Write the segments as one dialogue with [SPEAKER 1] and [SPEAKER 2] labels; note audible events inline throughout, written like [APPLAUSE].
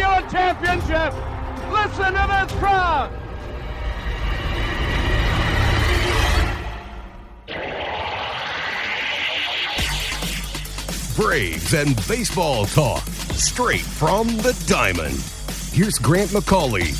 [SPEAKER 1] have given championship. Listen to this crowd.
[SPEAKER 2] Braves and baseball talk straight from the diamond. Here's Grant McAuley.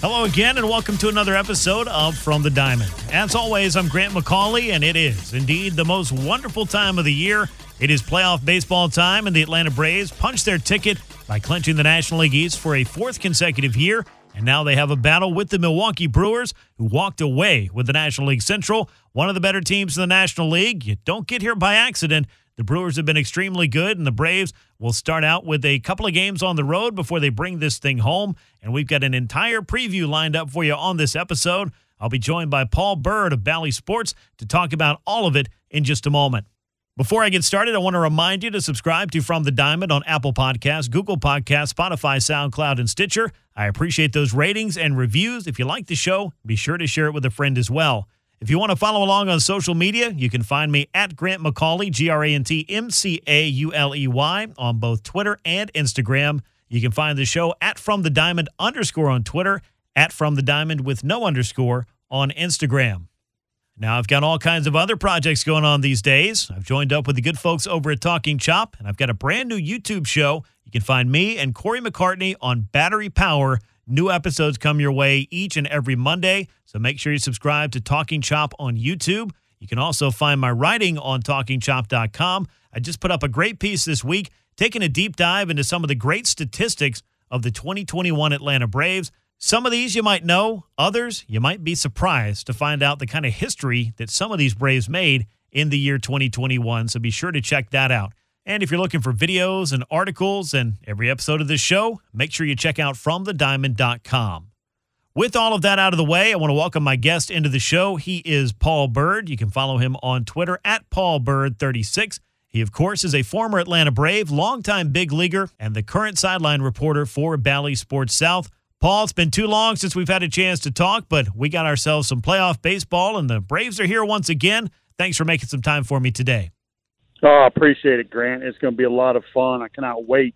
[SPEAKER 3] Hello again, and welcome to another episode of From the Diamond. As always, I'm Grant McAuley, and it is indeed the most wonderful time of the year. It is playoff baseball time, and the Atlanta Braves punch their ticket by clinching the National League East for a fourth consecutive year. And now they have a battle with the Milwaukee Brewers, who walked away with the National League Central, one of the better teams in the National League. You don't get here by accident. The Brewers have been extremely good, and the Braves will start out with a couple of games on the road before they bring this thing home. And we've got an entire preview lined up for you on this episode. I'll be joined by Paul Byrd of Bally Sports to talk about all of it in just a moment. Before I get started, I want to remind you to subscribe to From the Diamond on Apple Podcasts, Google Podcasts, Spotify, SoundCloud, and Stitcher. I appreciate those ratings and reviews. If you like the show, be sure to share it with a friend as well. If you want to follow along on social media, you can find me at Grant McAuley, G R A N T M C A U L E Y, on both Twitter and Instagram. You can find the show at From the Diamond underscore on Twitter, at From the Diamond with no underscore on Instagram. Now, I've got all kinds of other projects going on these days. I've joined up with the good folks over at Talking Chop, and I've got a brand new YouTube show. You can find me and Corey McCartney on Battery Power. New episodes come your way each and every Monday, so make sure you subscribe to Talking Chop on YouTube. You can also find my writing on talkingchop.com. I just put up a great piece this week, taking a deep dive into some of the great statistics of the 2021 Atlanta Braves. Some of these you might know, others you might be surprised to find out the kind of history that some of these Braves made in the year 2021. So be sure to check that out. And if you're looking for videos and articles and every episode of this show, make sure you check out FromTheDiamond.com. With all of that out of the way, I want to welcome my guest into the show. He is Paul Byrd. You can follow him on Twitter at PaulBird36. He, of course, is a former Atlanta Brave, longtime big leaguer, and the current sideline reporter for Bally Sports South. Paul, it's been too long since we've had a chance to talk, but we got ourselves some playoff baseball, and the Braves are here once again. Thanks for making some time for me today.
[SPEAKER 4] Oh, I appreciate it, Grant. It's going to be a lot of fun. I cannot wait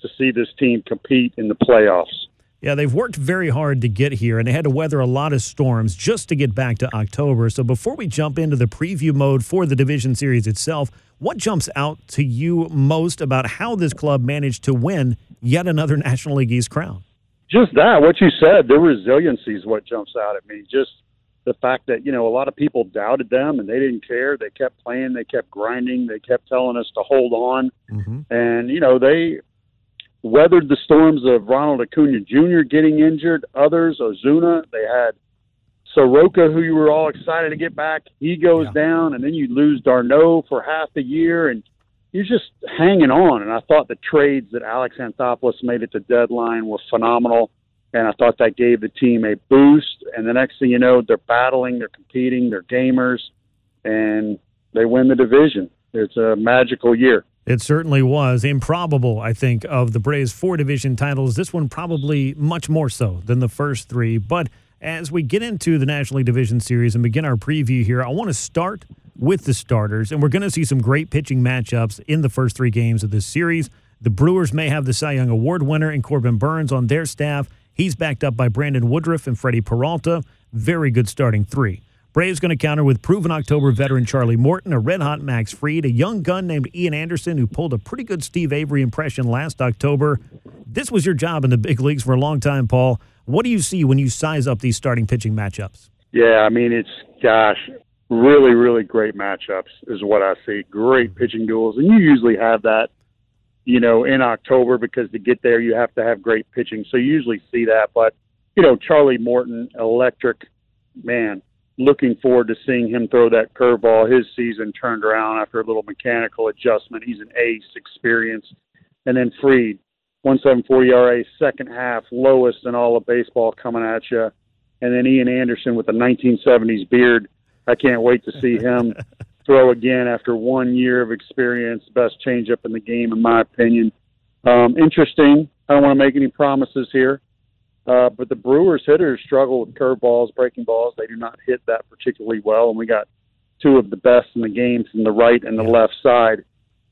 [SPEAKER 4] to see this team compete in the playoffs.
[SPEAKER 3] Yeah, they've worked very hard to get here, and they had to weather a lot of storms just to get back to October. So before we jump into the preview mode for the division series itself, what jumps out to you most about how this club managed to win yet another [LAUGHS] National League East crown?
[SPEAKER 4] Just that, what you said, their resiliency is what jumps out at me. Just the fact that, you know, a lot of people doubted them and they didn't care. They kept playing, they kept grinding, they kept telling us to hold on.
[SPEAKER 3] Mm-hmm.
[SPEAKER 4] And, you know, they weathered the storms of Ronald Acuna Jr. getting injured, others, Ozuna. They had Soroka, who you were all excited to get back. He goes
[SPEAKER 3] Yeah.
[SPEAKER 4] down, and then you lose d'Arnaud for half a year, and you're just hanging on. And I thought the trades that Alex Anthopoulos made at the deadline were phenomenal. And I thought that gave the team a boost. And the next thing you know, they're battling, they're competing, they're gamers, and they win the division. It's a magical year.
[SPEAKER 3] It certainly was improbable, I think, of the Braves' four division titles. This one probably much more so than the first three. But as we get into the National League Division Series and begin our preview here, I want to start with the starters. And we're going to see some great pitching matchups in the first three games of this series. The Brewers may have the Cy Young Award winner in Corbin Burnes on their staff. He's backed up by Brandon Woodruff and Freddie Peralta. Very good starting three. Braves going to counter with proven October veteran Charlie Morton, a red hot Max Fried, a young gun named Ian Anderson who pulled a pretty good Steve Avery impression last October. This was your job in the big leagues for a long time, Paul. What do you see when you size up these starting pitching matchups?
[SPEAKER 4] Yeah, I mean, it's, gosh, really, really great matchups is what I see. Great mm-hmm. pitching duels. And you usually have that, you know, in October because to get there, you have to have great pitching. So you usually see that. But, you know, Charlie Morton, electric, man, looking forward to seeing him throw that curveball. His season turned around after a little mechanical adjustment. He's an ace, experience. and then Fried, 174 ERA, second half, lowest in all of baseball coming at you. And then Ian Anderson with the 1970s beard. I can't wait to see him [LAUGHS] throw again after one year of experience. Best changeup in the game, in my opinion. Um, interesting. I don't want to make any promises here, uh, but the Brewers hitters struggle with curveballs, breaking balls. They do not hit that particularly well, and we got two of the best in the game from the right and the left side,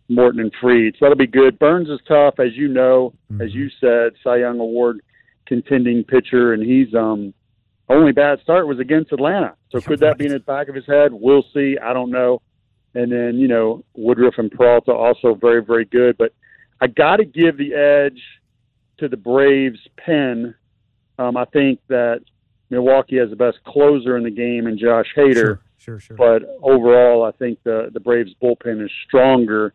[SPEAKER 4] Morton and Fried. So that'll be good. Burnes is tough, as you know, mm-hmm. as you said, Cy Young Award contending pitcher, and he's um only bad start was against Atlanta. So could that be in the back of his head? We'll see. I don't know. And then you know Woodruff and Peralta also very very good, but I got to give the edge to the Braves pen. Um, I think that Milwaukee has the best closer in the game in Josh Hader.
[SPEAKER 3] Sure, sure, sure.
[SPEAKER 4] But overall, I think the the Braves bullpen is stronger,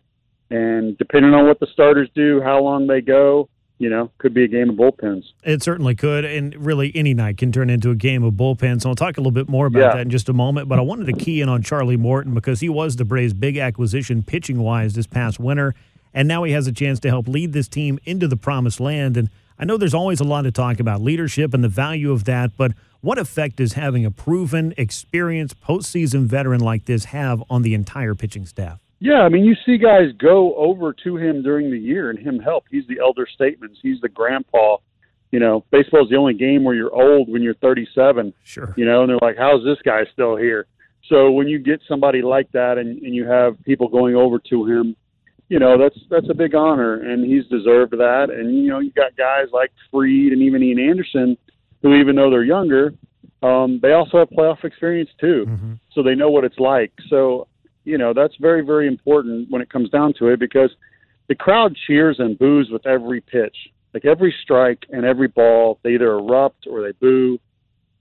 [SPEAKER 4] and depending on what the starters do, how long they go, you know, could be a game of bullpens.
[SPEAKER 3] It certainly could, and really any night can turn into a game of bullpens. So I'll talk a little bit more about yeah. that in just a moment. But I wanted to key in on Charlie Morton because he was the Braves' big acquisition pitching wise this past winter, and now he has a chance to help lead this team into the promised land. And I know there's always a lot to talk about leadership and the value of that, but what effect does having a proven, experienced postseason veteran like this have on the entire pitching staff?
[SPEAKER 4] Yeah, I mean, you see guys go over to him during the year and him help. He's the elder statesman. He's the grandpa. You know, baseball is the only game where you're old when you're 37.
[SPEAKER 3] Sure.
[SPEAKER 4] You know, and they're like, how's this guy still here? So when you get somebody like that and, and you have people going over to him, you know, that's that's a big honor, and he's deserved that. And you know, you got guys like Fried and even Ian Anderson, who even though they're younger, um, they also have playoff experience too, mm-hmm. so they know what it's like. So you know that's very very important when it comes down to it because the crowd cheers and boos with every pitch. Like every strike and every ball they either erupt or they boo.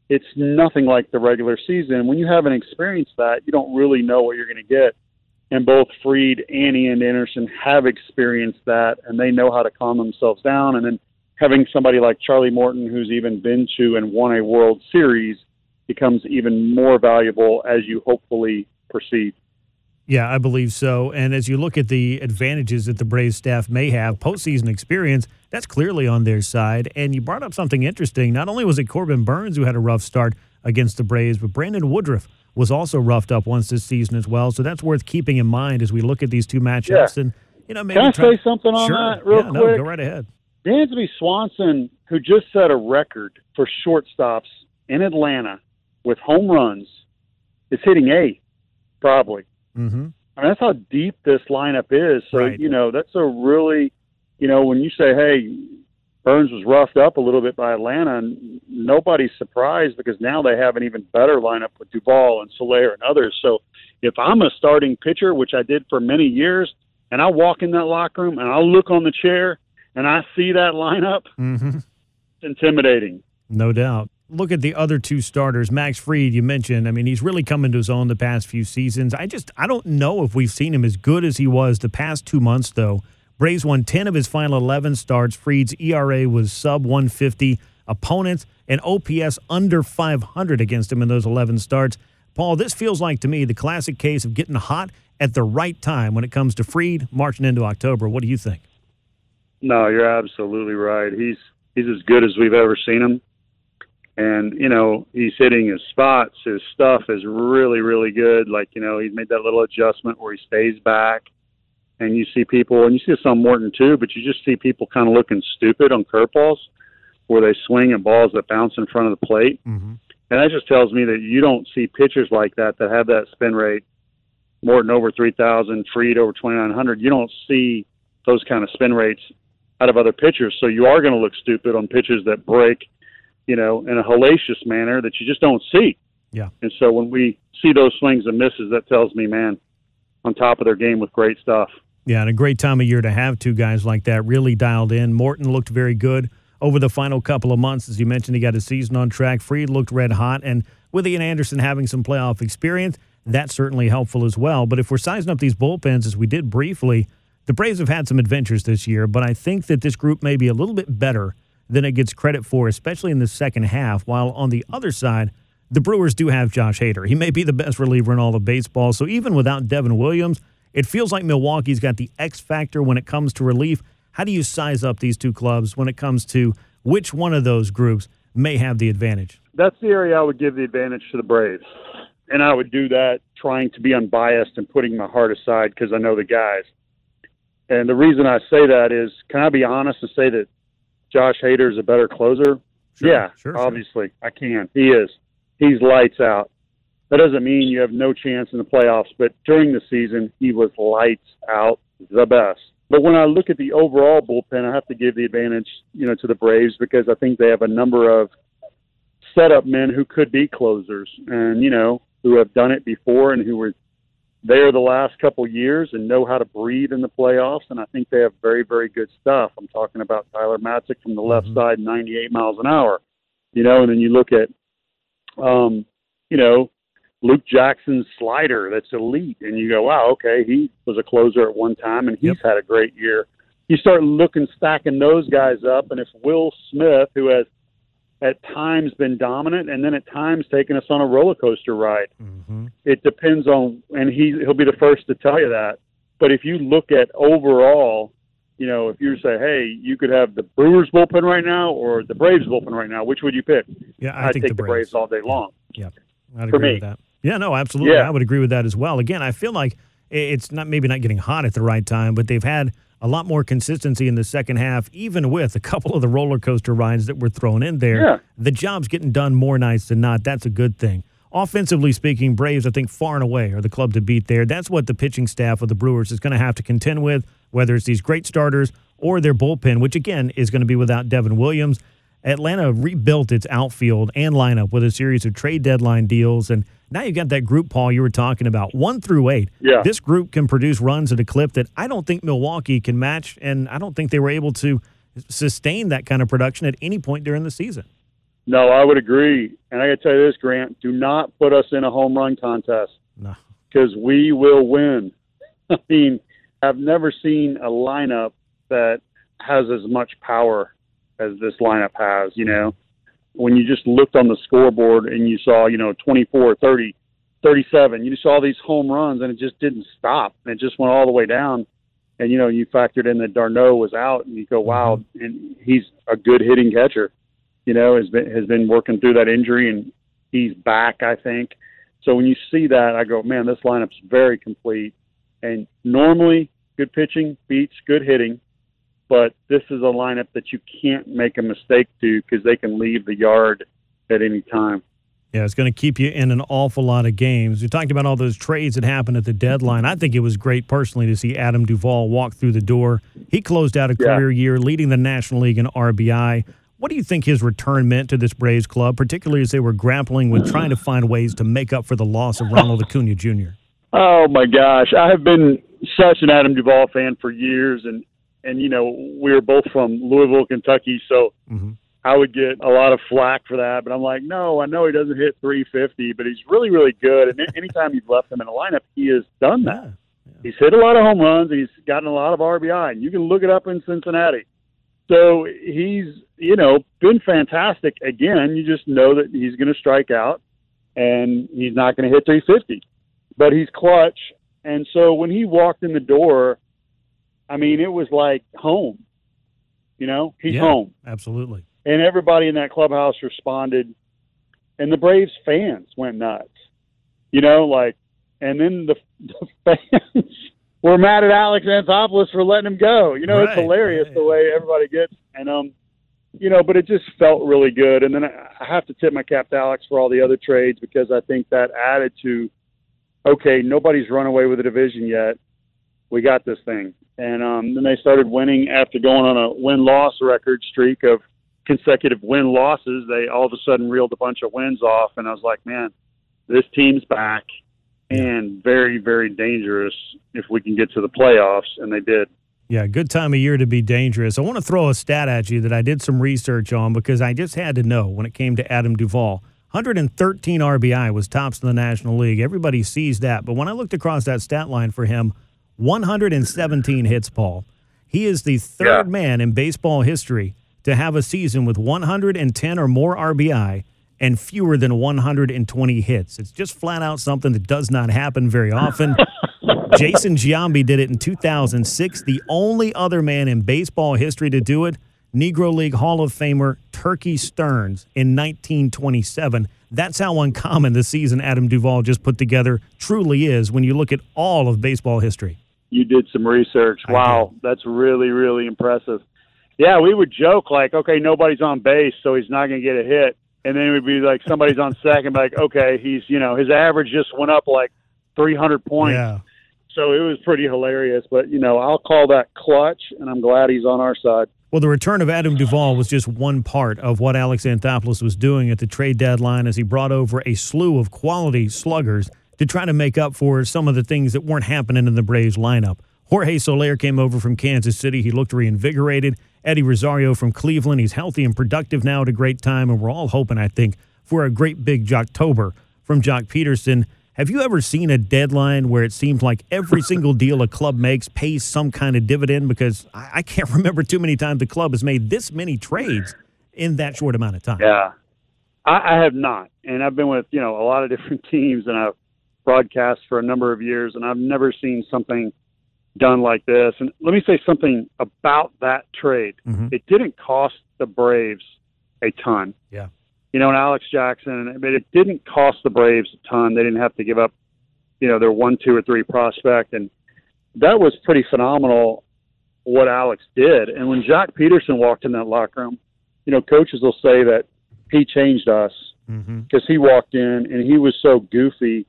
[SPEAKER 4] It's nothing like the regular season. When you haven't experienced that you don't really know what you're going to get. And both Fried and Ian Anderson have experienced that and they know how to calm themselves down. And then having somebody like Charlie Morton who's even been to and won a World Series becomes even more valuable as you hopefully proceed.
[SPEAKER 3] Yeah, I believe so. And as you look at the advantages that the Braves staff may have, postseason experience, that's clearly on their side. And you brought up something interesting. Not only was it Corbin Burnes who had a rough start against the Braves, but Brandon Woodruff was also roughed up once this season as well. So that's worth keeping in mind as we look at these two matchups. Yeah. And you know, maybe
[SPEAKER 4] can I
[SPEAKER 3] try-
[SPEAKER 4] say something on
[SPEAKER 3] sure.
[SPEAKER 4] that real
[SPEAKER 3] yeah,
[SPEAKER 4] quick?
[SPEAKER 3] No, go right ahead.
[SPEAKER 4] Dansby Swanson, who just set a record for shortstops in Atlanta with home runs, is hitting A, probably.
[SPEAKER 3] Mm-hmm.
[SPEAKER 4] I mean, that's how deep this lineup is. So,
[SPEAKER 3] right.
[SPEAKER 4] you know, that's a really, you know, when you say, hey, Burnes was roughed up a little bit by Atlanta, and nobody's surprised because now they have an even better lineup with Duvall and Soler and others. So, if I'm a starting pitcher, which I did for many years, and I walk in that locker room and I look on the chair and I see that lineup,
[SPEAKER 3] mm-hmm.
[SPEAKER 4] it's intimidating.
[SPEAKER 3] No doubt look at the other two starters, Max Fried, you mentioned. I mean, he's really come into his own the past few seasons. I just I don't know if we've seen him as good as he was the past two months, though. Braves won 10 of his final 11 starts. Fried's ERA was sub 150. Opponents and OPS under 500 against him in those 11 starts. Paul, this feels like to me the classic case of getting hot at the right time when it comes to Fried marching into October. What do you think?
[SPEAKER 4] No, you're absolutely right. He's he's as good as we've ever seen him and you know he's hitting his spots. His stuff is really really good. Like you know he's made that little adjustment where he stays back, and you see people, and you see some Morton too, but you just see people kind of looking stupid on curveballs where they swing at balls that bounce in front of the plate,
[SPEAKER 3] mm-hmm.
[SPEAKER 4] and that just tells me that you don't see pitchers like that that have that spin rate. Morton over three thousand, Fried over twenty nine hundred. You don't see those kind of spin rates out of other pitchers, so you are going to look stupid on pitchers that break you know, in a hellacious manner that you just don't see.
[SPEAKER 3] Yeah.
[SPEAKER 4] And so when we see those swings and misses, that tells me, man, on top of their game with great stuff.
[SPEAKER 3] Yeah, and a great time of year to have two guys like that really dialed in. Morton looked very good over the final couple of months. As you mentioned, he got his season on track. Fried looked red hot. And with Ian Anderson having some playoff experience, that's certainly helpful as well. But if we're sizing up these bullpens, as we did briefly, the Braves have had some adventures this year, but I think that this group may be a little bit better than it gets credit for, especially in the second half. While on the other side, the Brewers do have Josh Hader. He may be the best reliever in all of baseball. So even without Devin Williams, it feels like Milwaukee's got the X factor when it comes to relief. How do you size up these two clubs when it comes to which one of those groups may have the advantage?
[SPEAKER 4] That's the area I would give the advantage to the Braves. And I would do that trying to be unbiased and putting my heart aside because I know the guys. And the reason I say that is, can I be honest and say that Josh Hader is a better closer?
[SPEAKER 3] Sure,
[SPEAKER 4] yeah,
[SPEAKER 3] sure, sure.
[SPEAKER 4] obviously I can. He is. He's lights out. That doesn't mean you have no chance in the playoffs, but during the season he was lights out, the best. But when I look at the overall bullpen, I have to give the advantage, you know, to the Braves because I think they have a number of setup men who could be closers, and you know, who have done it before and who were there the last couple years and know how to breathe in the playoffs. And I think they have very, very good stuff. I'm talking about Tyler Matzek from the left
[SPEAKER 3] Mhm.
[SPEAKER 4] side, 98 miles an hour. You know, and then you look at, um, you know, Luke Jackson's slider that's elite, and you go, wow, okay, he was a closer at one time, and he's
[SPEAKER 3] Yep.
[SPEAKER 4] had a great year. You start looking, stacking those guys up, and if Will Smith, who has at times been dominant, and then at times taken us on a roller coaster ride,
[SPEAKER 3] Mm-hmm.
[SPEAKER 4] it depends on, and he he'll be the first to tell you that. But if you look at overall, you know, if you say, hey, you could have the Brewers bullpen right now or the Braves bullpen right now, which would you pick?
[SPEAKER 3] Yeah, I
[SPEAKER 4] I'd
[SPEAKER 3] think
[SPEAKER 4] take
[SPEAKER 3] the Braves.
[SPEAKER 4] all day long.
[SPEAKER 3] Yeah, I'd
[SPEAKER 4] for
[SPEAKER 3] agree
[SPEAKER 4] me.
[SPEAKER 3] with that. Yeah, no, absolutely.
[SPEAKER 4] Yeah.
[SPEAKER 3] I would agree with that as well. Again, I feel like it's not maybe not getting hot at the right time, but they've had a lot more consistency in the second half, even with a couple of the roller coaster rides that were thrown in there.
[SPEAKER 4] Yeah.
[SPEAKER 3] The job's getting done more nights than not. That's a good thing. Offensively speaking, Braves, I think, far and away are the club to beat there. That's what the pitching staff of the Brewers is going to have to contend with, whether it's these great starters or their bullpen, which again is going to be without Devin Williams. Atlanta rebuilt its outfield and lineup with a series of trade deadline deals. And now you've got that group, Paul, you were talking about, one through eight.
[SPEAKER 4] Yeah.
[SPEAKER 3] This group can produce runs at a clip that I don't think Milwaukee can match. And I don't think they were able to sustain that kind of production at any point during the season.
[SPEAKER 4] No, I would agree. And I got to tell you this, Grant, do not put us in a home run contest
[SPEAKER 3] No.
[SPEAKER 4] because we will win. [LAUGHS] I mean, I've never seen a lineup that has as much power as this lineup has, you know. When you just looked on the scoreboard and you saw, you know, 24, 30, 37, you saw these home runs and it just didn't stop. And it just went all the way down. And, you know, you factored in that d'Arnaud was out and you go, wow, mm-hmm. and he's a good hitting catcher, you know, has been, has been working through that injury and he's back, I think. So when you see that, I go, man, this lineup's very complete. And normally, good pitching beats good hitting, but this is a lineup that you can't make a mistake to because they can leave the yard at any time.
[SPEAKER 3] Yeah, it's going to keep you in an awful lot of games. We talked about all those trades that happened at the deadline. I think it was great personally to see Adam Duvall walk through the door. He closed out a
[SPEAKER 4] Yeah.
[SPEAKER 3] career year leading the National League in RBI. What do you think his return meant to this Braves club, particularly as they were grappling with trying to find ways to make up for the loss of Ronald Acuna Jr.? [LAUGHS]
[SPEAKER 4] Oh my gosh, I have been such an Adam Duvall fan for years, and and you know we were both from Louisville, Kentucky, so
[SPEAKER 3] Mhm.
[SPEAKER 4] I would get a lot of flack for that. But I'm like, no, I know he doesn't hit 350, but he's really really good. And anytime you've left him in a lineup, he has done that.
[SPEAKER 3] Yeah.
[SPEAKER 4] He's hit a lot of home runs. He's gotten a lot of RBI, and you can look it up in Cincinnati. So he's, you know, been fantastic. Again, you just know that he's going to strike out, and he's not going to hit 350, but he's clutch. And so when he walked in the door, I mean, it was like home. You know, he's
[SPEAKER 3] Yeah.
[SPEAKER 4] home,
[SPEAKER 3] Absolutely.
[SPEAKER 4] and everybody in that clubhouse responded, and the Braves fans went nuts. You know, like, and then the, [LAUGHS] the fans [LAUGHS] were mad at Alex Anthopoulos for letting him go. You know, it's hilarious
[SPEAKER 3] right.
[SPEAKER 4] the way everybody gets, and um, you know, but it just felt really good. And then I, I have to tip my cap to Alex for all the other trades because I think that added to, okay, nobody's run away with the division yet. We got this thing. And um, then they started winning after going on a win loss record streak of consecutive win losses. They all of a sudden reeled a bunch of wins off. And I was like, man, this team's back and very, very dangerous if we can get to the playoffs. And they did.
[SPEAKER 3] Yeah, good time of year to be dangerous. I want to throw a stat at you that I did some research on because I just had to know when it came to Adam Duvall. 113 RBI was tops in the National League. Everybody sees that. But when I looked across that stat line for him, 117 hits, Paul. He is the third
[SPEAKER 4] Yeah.
[SPEAKER 3] man in baseball history to have a season with 110 or more RBI and fewer than 120 hits. It's just flat out something that does not happen very often. [LAUGHS] Jason Giambi did it in 2006. The only other man in baseball history to do it, Negro League Hall of Famer Turkey Stearnes in 1927. That's how uncommon the season Adam Duvall just put together truly is when you look at all of baseball history.
[SPEAKER 4] You did some research. Wow, that's really, really impressive. Yeah, we would joke like, okay, nobody's on base, so he's not going to get a hit. And then it would be like somebody's on second, like, okay, he's, you know, his average just went up like 300 points.
[SPEAKER 3] Yeah.
[SPEAKER 4] So it was pretty hilarious. But, you know, I'll call that clutch, and I'm glad he's on our side.
[SPEAKER 3] Well, the return of Adam Duvall was just one part of what Alex Anthopoulos was doing at the trade deadline as he brought over a slew of quality sluggers to try to make up for some of the things that weren't happening in the Braves lineup. Jorge Soler came over from Kansas City. He looked reinvigorated. Eddie Rosario from Cleveland. He's healthy and productive now at a great time, and we're all hoping, I think, for a great big Jocktober from Joc Pederson. Have you ever seen a deadline where it seems like every [LAUGHS] single deal a club makes pays some kind of dividend? Because I, I can't [LAUGHS] remember too many times the club has made this many trades in that short amount of time.
[SPEAKER 4] Yeah, I, I have not, and I've been with you know a lot of different [LAUGHS] teams, and I've broadcast for a number of years, and I've never seen something done like this. And let me say something about that trade.
[SPEAKER 3] Mhm.
[SPEAKER 4] It didn't cost the Braves a ton.
[SPEAKER 3] Yeah.
[SPEAKER 4] You know, and Alex Jackson, but I mean, it didn't cost the Braves a ton. They didn't have to give up, you know, their one, two, or three prospect, and that was pretty phenomenal. What Alex did, and when Joc Pederson walked in that locker room, you know, coaches will say that he changed us
[SPEAKER 3] Mm-hmm.
[SPEAKER 4] because he walked in and he was so goofy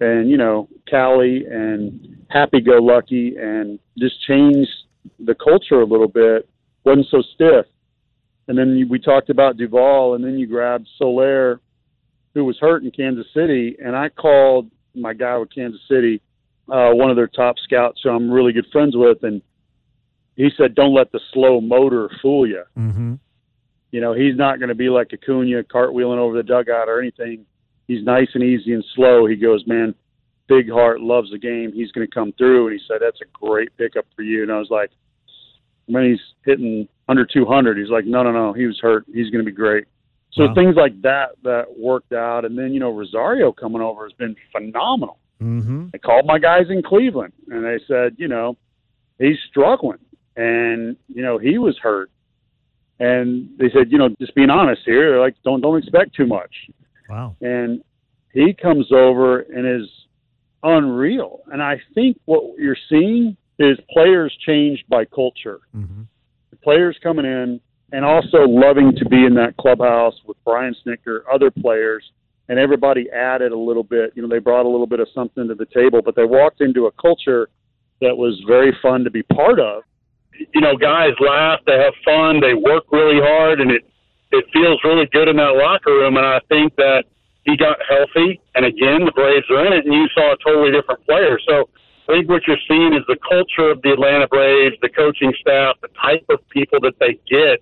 [SPEAKER 4] and you know Cali and happy-go-lucky and just changed the culture a little bit. wasn't so stiff. And then we talked about Duvall, and then you grabbed Soler, who was hurt in Kansas City, and I called my guy with Kansas City, uh, one of their top scouts, who I'm really good friends with, and he said, "Don't let the slow motor fool you."
[SPEAKER 3] Mm-hmm.
[SPEAKER 4] You know, he's not going to be like Acuna cartwheeling over the dugout or anything. He's nice and easy and slow. He goes, man, big heart, loves the game. He's going to come through. And he said, that's a great pickup for you. And I was like, when he's hitting under 200, he's like, no, no, no, he was hurt. He's going to be great. So
[SPEAKER 3] Wow.
[SPEAKER 4] things like that that worked out. And then, you know, Rosario coming over has been phenomenal.
[SPEAKER 3] Mm-hmm.
[SPEAKER 4] I called my guys in Cleveland and they said, you know, he's struggling and, you know, he was hurt. And they said, you know, just being honest here, they're like, don't don't expect too much.
[SPEAKER 3] Wow.
[SPEAKER 4] And he comes over and is unreal. And I think what you're seeing is players changed by culture.
[SPEAKER 3] Mm-hmm.
[SPEAKER 4] Players coming in and also loving to be in that clubhouse with Brian Snitker, other players, and everybody added a little bit. You know, they brought a little bit of something to the table, but they walked into a culture that was very fun to be part of. You know, guys laugh, they have fun, they work really hard, and it it feels really good in that locker room. And I think that he got healthy, and again, the Braves are in it, and you saw a totally different player. So I think what you're seeing is the culture of the Atlanta Braves, the coaching staff, the type of people that they get.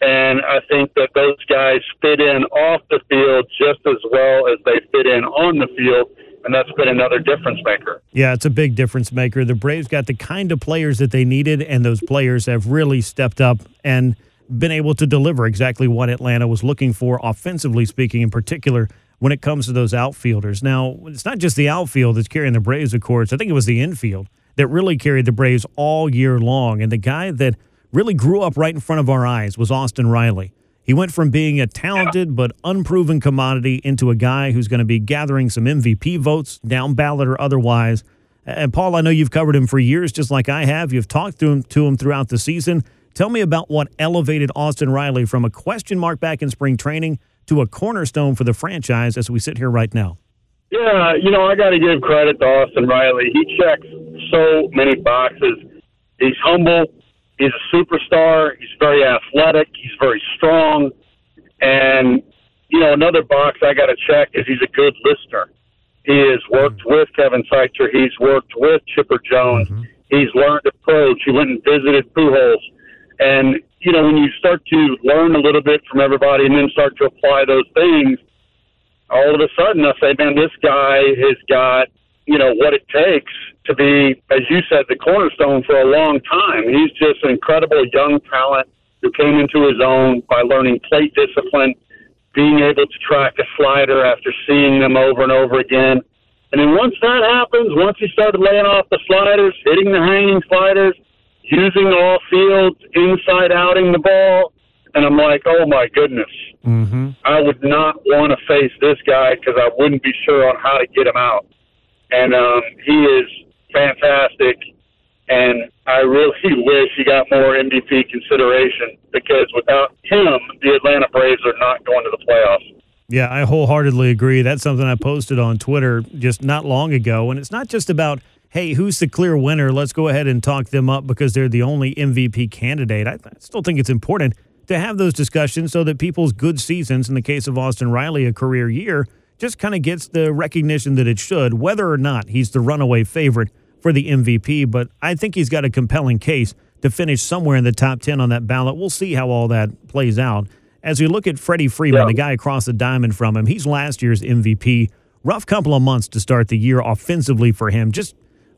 [SPEAKER 4] And I think that those guys fit in off the field just as well as they fit in on the field. And that's been another difference maker.
[SPEAKER 3] Yeah, it's a big difference maker. The Braves got the kind of players that they needed, and those players have really stepped up and been able to deliver exactly what Atlanta was looking for, offensively speaking, in particular, when it comes to those outfielders. Now, it's not just the outfield that's carrying the Braves, of course. I think it was the infield that really carried the Braves all year long. And the guy that really grew up right in front of our eyes was Austin Riley. He went from being a talented but unproven commodity into a guy who's going to be gathering some MVP votes, down ballot or otherwise. And Paul, I know you've covered him for years, just like I have. You've talked to him to him throughout the season. Tell me about what elevated Austin Riley from a question mark back in spring training to a cornerstone for the franchise as we sit here right now.
[SPEAKER 4] Yeah, you know, I got to give credit to Austin Riley. He checks so many boxes. He's humble. He's a superstar. He's very athletic. He's very strong. And, you know, another box I got to check is he's a good listener. He has worked mm-hmm. with Kevin Seitzer. He's worked with Chipper Jones. Mm-hmm. He's learned to approach. He went and visited Pujols. And, you know, when you start to learn a little bit from everybody and then start to apply those things, all of a sudden I say, man, this guy has got, you know, what it takes to be, as you said, the cornerstone for a long time. He's just an incredible young talent who came into his own by learning plate discipline, being able to track a slider after seeing them over and over again.
[SPEAKER 5] And then once that happens, once he started laying off the sliders, hitting the hanging sliders, using all fields, inside outing the ball, and I'm like, oh my goodness,
[SPEAKER 3] Mm-hmm.
[SPEAKER 5] I would not want to face this guy because I wouldn't be sure on how to get him out. And um, he is fantastic, and I really [LAUGHS] wish he got more MVP consideration because without him, the Atlanta Braves are not going to the playoffs.
[SPEAKER 3] Yeah, I wholeheartedly agree. That's something I posted on Twitter just not long ago. And it's not just about, hey, who's the clear winner? Let's go ahead and talk them up because they're the only MVP candidate. I, I still think it's important to have those discussions so that people's good seasons, in the case of Austin Riley, a career year, just kind of gets the recognition that it should, whether or not he's the runaway favorite for the MVP. But I think he's got a compelling case to finish somewhere in the top 10 on that ballot. We'll see how all that plays out. As we look at Freddie Freeman,
[SPEAKER 5] Yeah.
[SPEAKER 3] the guy across the diamond from him, he's last year's MVP. Rough couple of months to start the year offensively for him. Just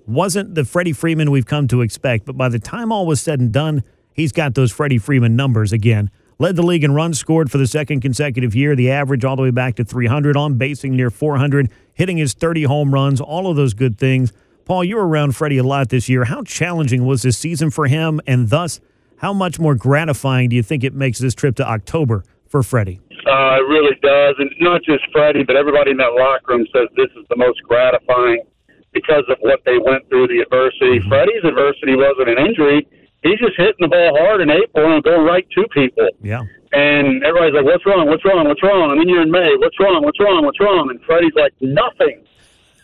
[SPEAKER 3] wasn't the Freddie Freeman we've come to expect. But by the time all was said and done, he's got those Freddie Freeman numbers again. Led the league in runs scored for the second consecutive year, the average all the way back to 300, on basing near 400, hitting his 30 home runs, all of those good things. Paul, you were around Freddie a lot this year. How challenging was this season for him? And thus, how much more gratifying do you think it makes this trip to October for Freddie?
[SPEAKER 5] Uh, it really does, and not just Freddie, but everybody in that locker room says this is the most gratifying because of what they went through, the adversity. Mm-hmm. Freddie's adversity wasn't an injury; he's just hitting the ball hard in April and going right to people.
[SPEAKER 3] Yeah.
[SPEAKER 5] And everybody's like, "What's wrong? What's wrong? What's wrong?" And then you're in May. What's wrong? What's wrong? What's wrong? And Freddie's like, "Nothing.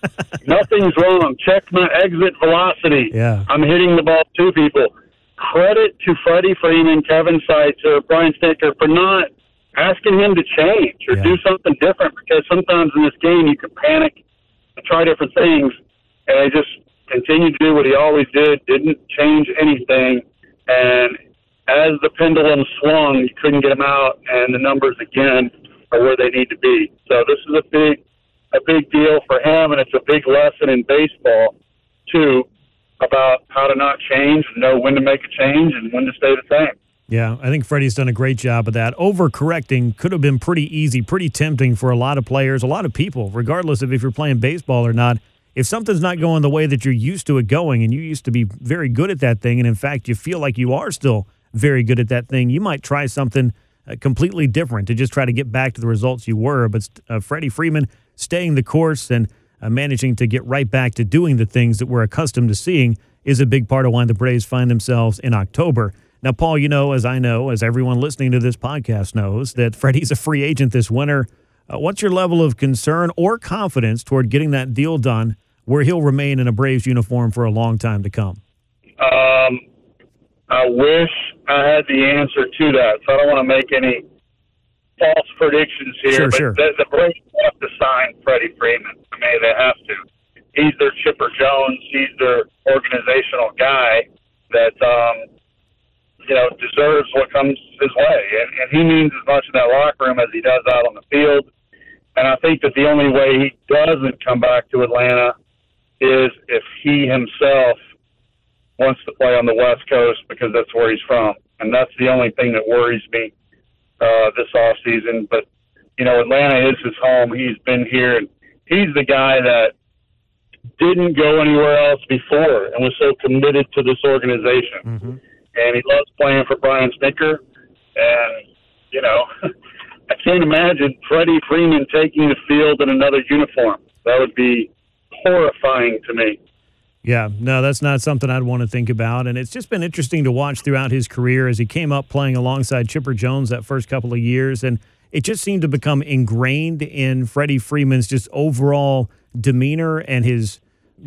[SPEAKER 5] [LAUGHS] Nothing's wrong. Check my exit velocity.
[SPEAKER 3] Yeah.
[SPEAKER 5] I'm hitting the ball to people." Credit to Freddie Freeman, Kevin Seitzer, Brian Snitker for not asking him to change or
[SPEAKER 3] Yeah.
[SPEAKER 5] do something different. Because sometimes in this game you can panic and try different things, and he just continued to do what he always did. Didn't change anything, and as the pendulum swung, you couldn't get him out, and the numbers again are where they need to be. So this is a big, a big deal for him, and it's a big lesson in baseball too about how to not change and know when to make a change and when to stay the same.
[SPEAKER 3] Yeah, I think Freddie's done a great job of that. Overcorrecting could have been pretty easy, pretty tempting for a lot of players, a lot of people, regardless of if you're playing baseball or not. If something's not going the way that you're used to it going, and you used to be very good at that thing, and in fact, you feel like you are still very good at that thing, you might try something uh, completely different to just try to get back to the results you were. But uh, Freddie Freeman staying the course and uh, managing to get right back to doing the things that we're accustomed to seeing is a big part of why the Braves find themselves in October. Now, Paul, you know, as I know, as everyone listening to this podcast knows, that Freddie's a free agent this winter. Uh, what's your level of concern or confidence toward getting that deal done where he'll remain in a Braves uniform for a long time to come?
[SPEAKER 5] Um, I wish I had the answer to that, so I don't want to make any false predictions here.
[SPEAKER 3] Sure,
[SPEAKER 5] but
[SPEAKER 3] sure.
[SPEAKER 5] The, the Braves have to sign Freddie Freeman. I mean, they have to. He's their Chipper Jones. He's their organizational guy that um, you know deserves what comes his way, and, and he means as much in that locker room as he does out on the field. And I think that the only way he doesn't come back to Atlanta is if he himself wants to play on the West Coast because that's where he's from, and that's the only thing that worries me uh, this off season. But you know, Atlanta is his home. He's been here, and he's the guy that didn't go anywhere else before and was so committed to this organization. And he loves playing for Brian Snitker, and you know. [LAUGHS] I can't imagine Freddie Freeman taking the field in another uniform. That would be horrifying to me.
[SPEAKER 3] Yeah, no, that's not something I'd want to think about. And it's just been interesting to watch throughout his career as he came up playing alongside Chipper Jones that first couple of years. And it just seemed to become ingrained in Freddie Freeman's just overall demeanor and his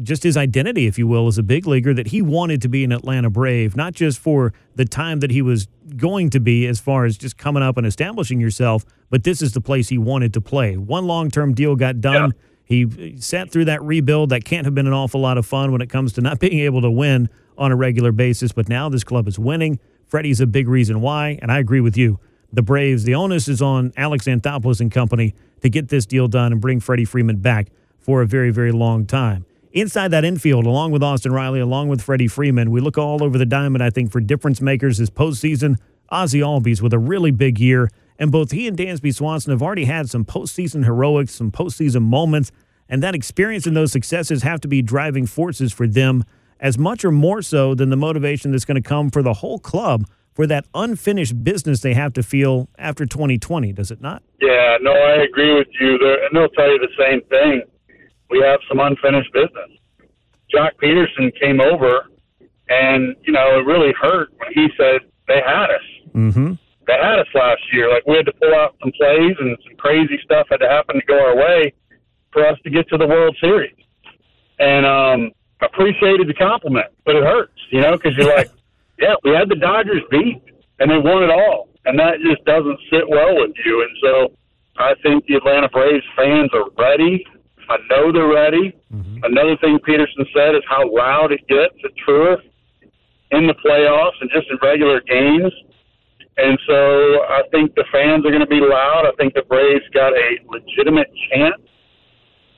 [SPEAKER 3] just his identity, if you will, as a big leaguer, that he wanted to be an Atlanta Brave, not just for the time that he was going to be as far as just coming up and establishing yourself, but this is the place he wanted to play. One long term deal got done. He sat through that rebuild. That can't have been an awful lot of fun when it comes to not [LAUGHS] being able to win on a regular basis. But now this club is winning. Freddie's a big reason why, and I agree with you. The Braves, the onus is on Alex Anthopoulos and company to get this deal done and bring Freddie Freeman back for a very, very long time. Inside that infield, along with Austin Riley, along with Freddie Freeman, we look all over the diamond, I think, for difference makers this postseason. Ozzy Albies with a really big year, and both he and Dansby Swanson have already had some postseason heroics, some postseason moments. And that experience and those successes have to be driving forces for them as much or more so than the motivation that's going to come for the whole club for that unfinished business they have to feel after 2020, does it not?
[SPEAKER 5] Yeah, no, I agree with you. They're, and they'll tell you the same thing. We have some unfinished business. Joc Pederson came over, and, you know, it really hurt when he said they had us.
[SPEAKER 3] Mm-hmm.
[SPEAKER 5] They had us last year. Like, we had to pull out some plays, and some crazy stuff had to happen to go our way for us to get to the World Series. And, um, appreciated the compliment, but it hurts, you know, because you're like, [LAUGHS] yeah, we had the Dodgers beat, and they won it all, and that just doesn't sit well with you. And so, I think the Atlanta Braves fans are ready. I know they're ready. Mm-hmm. Another thing Pederson said is how loud it gets at Truist in the playoffs and just in regular games. And so I think the fans are going to be loud. I think the Braves got a legitimate chance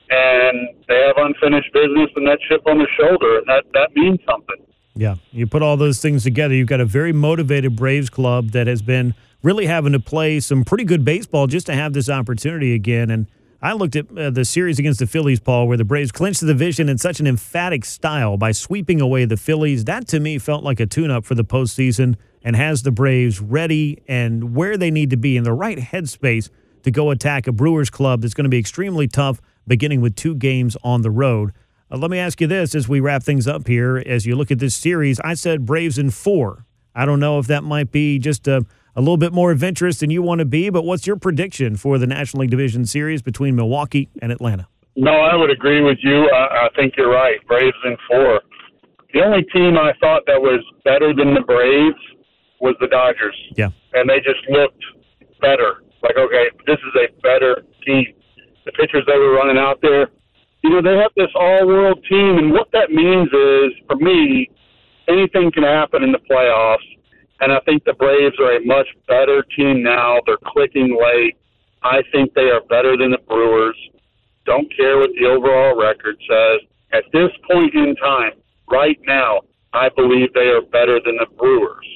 [SPEAKER 5] and they have unfinished business and that chip on their shoulder, and that, that means something.
[SPEAKER 3] Yeah, you put all those things together. You've got a very motivated Braves club that has been really having to play some pretty good baseball just to have this opportunity again. And I looked at uh, the series against the Phillies, Paul, where the Braves clinched the division in such an emphatic style by sweeping away the Phillies. That to me felt like a tune up for the postseason and has the Braves ready and where they need to be in the right headspace to go attack a Brewers club that's going to be extremely tough beginning with two games on the road. Uh, let me ask you this as we wrap things up here. As you look at this series, I said Braves in four. I don't know if that might be just a, a little bit more adventurous than you want to be, but what's your prediction for the National League Division Series between Milwaukee and Atlanta?
[SPEAKER 5] No, I would agree with you. I, I think you're right. Braves in four. The only team I thought that was better than the Braves was the Dodgers.
[SPEAKER 3] Yeah.
[SPEAKER 5] And they just looked better. Like, okay, this is a better team the pitchers they were running out there. You know, they have this all world team, and what that means is, for me, anything can happen in the playoffs. And I think the Braves are a much better team now. They're clicking late. I think they are better than the Brewers. Don't care what the overall record says. At this point in time, right now, I believe they are better than the Brewers.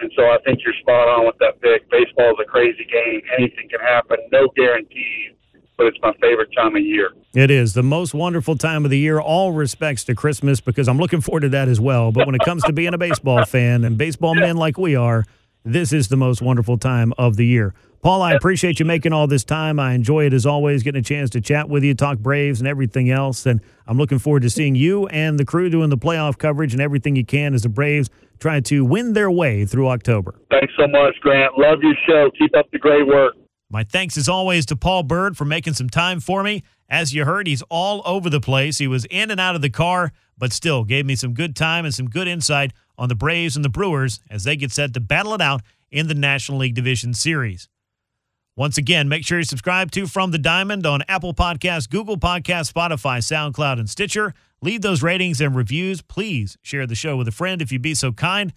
[SPEAKER 5] And so I think you're spot on with that pick. Baseball is a crazy game. Anything can happen. No guarantees but it's my favorite time of year.
[SPEAKER 3] It is the most wonderful time of the year. All respects to Christmas because I'm looking forward to that as well. But when it comes to being a baseball fan and baseball men like we are, this is the most wonderful time of the year. Paul, I appreciate you making all this time. I enjoy it as always, getting a chance to chat with you, talk Braves and everything else. And I'm looking forward to seeing you and the crew doing the playoff coverage and everything you can as the Braves try to win their way through October.
[SPEAKER 5] Thanks so much, Grant. Love your show. Keep up the great work.
[SPEAKER 3] My thanks as always to Paul Byrd for making some time for me. As you heard, he's all over the place. He was in and out of the car, but still gave me some good time and some good insight on the Braves and the Brewers as they get set to battle it out in the National League Division Series. Once again, make sure you subscribe to From the Diamond on Apple Podcasts, Google Podcasts, Spotify, SoundCloud, and Stitcher. Leave those ratings and reviews. Please share the show with a friend if you'd be so kind.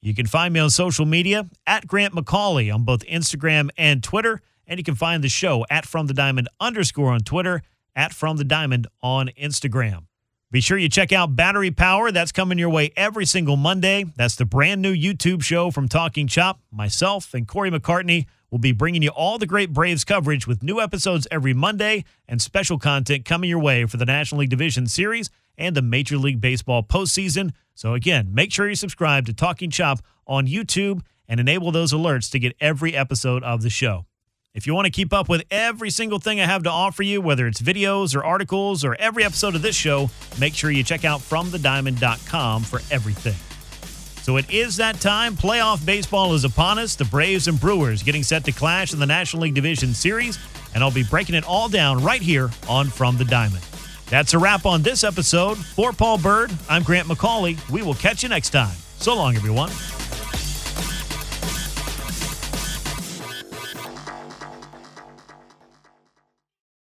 [SPEAKER 3] You can find me on social media at Grant McAuley on both Instagram and Twitter. And you can find the show at From the Diamond underscore on Twitter, at From the Diamond on Instagram. Be sure you check out Battery Power. That's coming your way every single Monday. That's the brand new YouTube show from Talking Chop. Myself and Corey McCartney will be bringing you all the great Braves coverage with new episodes every Monday and special content coming your way for the National League Division Series and the Major League Baseball postseason. So, again, make sure you subscribe to Talking Chop on YouTube and enable those alerts to get every episode of the show. If you want to keep up with every single thing I have to offer you, whether it's videos or articles or every episode of this show, make sure you check out FromTheDiamond.com for everything. So it is that time. Playoff baseball is upon us. The Braves and Brewers getting set to clash in the National League Division Series, and I'll be breaking it all down right here on From the Diamond. That's a wrap on this episode. For Paul Byrd, I'm Grant McAuley. We will catch you next time. So long, everyone.